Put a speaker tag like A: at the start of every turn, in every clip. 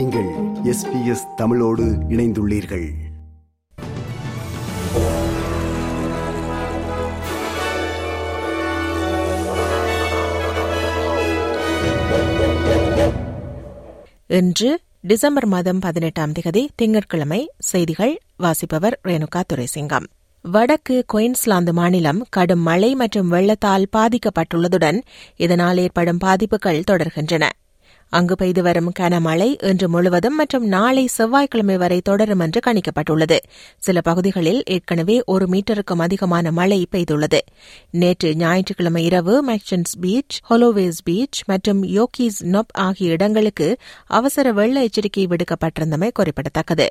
A: நீங்கள் எஸ்பிஎஸ் தமிழோடு இணைந்துள்ளீர்கள்.
B: இன்று டிசம்பர் மாதம் பதினெட்டாம் திகதி திங்கட்கிழமை செய்திகள் வாசிப்பவர் ரேணுகா துரைசிங்கம். வடக்கு குயின்ஸ்லாந்து மாநிலம் கடும் மழை மற்றும் வெள்ளத்தால் பாதிக்கப்பட்டுள்ளதுடன் இதனால் ஏற்படும் பாதிப்புகள் தொடர்கின்றன. அங்கு பெய்து வரும் கனமழை இன்று முழுவதும் மற்றும் நாளை செவ்வாய்க்கிழமை வரை தொடரும் என்று கணிக்கப்பட்டுள்ளது. சில பகுதிகளில் ஏற்கனவே ஒரு மீட்டருக்கும் அதிகமான மழை பெய்துள்ளது. நேற்று ஞாயிற்றுக்கிழமை இரவு மேக்சன்ஸ் பீச் ஹொலோவேஸ் பீச் மற்றும் யோக்கீஸ் நொப் ஆகிய இடங்களுக்கு அவசர வெள்ள எச்சரிக்கை விடுக்கப்பட்டிருந்தமை குறிப்பிடத்தக்கது.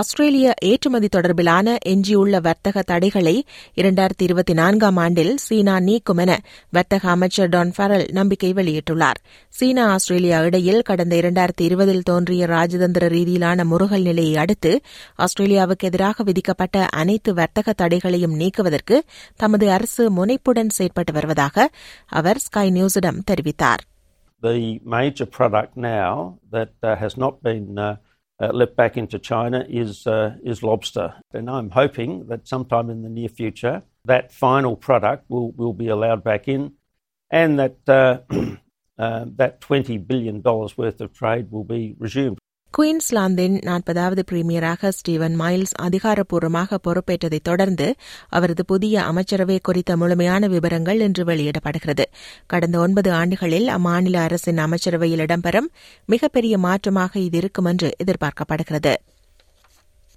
B: ஆஸ்திரேலிய ஏற்றுமதி தொடர்பிலான எஞ்சியுள்ள வர்த்தக தடைகளை இரண்டாயிரத்தி இருபத்தி நான்காம் ஆண்டில் சீனா நீக்கும் என வர்த்தக அமைச்சர் டான் ஃபரல் நம்பிக்கை வெளியிட்டுள்ளார். சீனா ஆஸ்திரேலியா இடையில் கடந்த இரண்டாயிரத்தி இருபதில் தோன்றிய ராஜதந்திர ரீதியிலான முருகல் நிலையை அடுத்து ஆஸ்திரேலியாவுக்கு எதிராக விதிக்கப்பட்ட அனைத்து வர்த்தக தடைகளையும் நீக்குவதற்கு தமது அரசு முனைப்புடன் செயற்பட்டு வருவதாக அவர் ஸ்கை நியூஸிடம் தெரிவித்தார்.
C: The major product now that uh, has not been uh, uh, let back into China is uh, is lobster, and I'm hoping that sometime in the near future that final product will will be allowed back in, and that uh, uh, that 20 billion dollars worth of trade will be resumed.
B: குயின்ஸ்லாந்தின் நாற்பதாவது பிரீமியராக Steven miles அதிகாரப்பூர்வமாக பொறுப்பேற்றதைத் தொடர்ந்து அவரது புதிய அமைச்சரவை குறித்த முழுமையான விவரங்கள் இன்று வெளியிடப்படுகிறது. கடந்த ஒன்பது ஆண்டுகளில் அம்மாநில அரசின் அமைச்சரவையில் இடம்பெறும் மிகப்பெரிய மாற்றமாக இது இருக்கும் என்று எதிர்பார்க்கப்படுகிறது.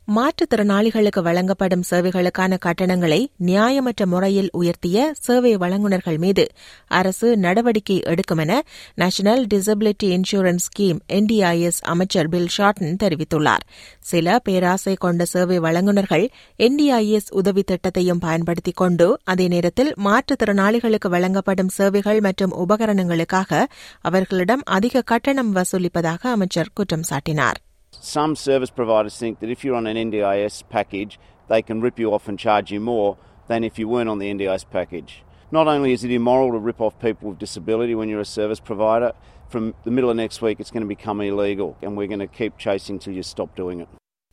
B: மாற்றுத்திறனாளிகளுக்கு வழங்கப்படும் சேவைகளுக்கான கட்டணங்களை நியாயமற்ற முறையில் உயர்த்திய சேவை வழங்குநர்கள் மீது அரசு நடவடிக்கை எடுக்கும் என national disability insurance scheme NDIS அமைச்சர் பில் ஷார்டன் தெரிவித்துள்ளார். சில பேராசை கொண்ட சேவை வழங்குநர்கள் என்டிஐஎஸ் உதவி திட்டத்தையும் பயன்படுத்திக் கொண்டு அதே நேரத்தில் மாற்றுத்திறனாளிகளுக்கு வழங்கப்படும் சேவைகள் மற்றும் உபகரணங்களுக்காக அவர்களிடம் அதிக கட்டணம் வசூலிப்பதாக அமைச்சர் குற்றம் சாட்டினார்.
D: Some service providers think that if you're on an NDIS package, they can rip you off and charge you more than if you weren't on the NDIS package. Not only is it immoral to rip off people with disability when you're a service provider, from the middle of next week it's going to become illegal, and we're going to keep chasing till you stop doing it.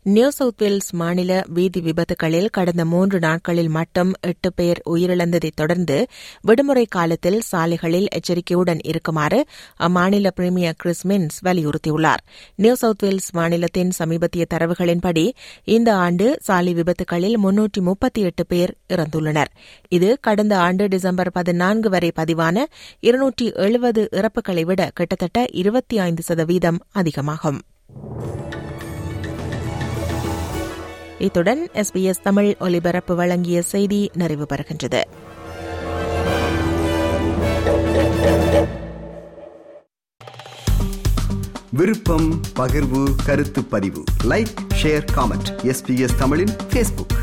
B: New South Wales மாநில வீதி விபத்துகளில் கடந்த மூன்று நாட்களில் மட்டும் எட்டு பேர் உயிரிழந்ததைத் தொடர்ந்து விடுமுறை காலத்தில் சாலைகளில் எச்சரிக்கையுடன் இருக்குமாறு அம்மாநில பிரீமியர் கிறிஸ் மின்ஸ் வலியுறுத்தியுள்ளார். நியூ சவுத் வேல்ஸ் மாநிலத்தின் சமீபத்திய தரவுகளின்படி இந்த ஆண்டு சாலை விபத்துகளில் முன்னூற்றி முப்பத்தி எட்டு பேர் இறந்துள்ளனர். இது கடந்த ஆண்டு டிசம்பர் பதினான்கு வரை பதிவான இருநூற்றி எழுபது இறப்புகளை விட கிட்டத்தட்ட இருபத்தி ஐந்து சதவீதம் அதிகமாகும். இத்துடன் எஸ்பிஎஸ் தமிழ் ஒலிபரப்பு வழங்கிய செய்தி நிறைவு பெறுகின்றது.
A: விருப்பம் பகிர்வு கருத்து பதிவு. லைக் ஷேர் காமெண்ட் எஸ்பிஎஸ் தமிழின் பேஸ்புக்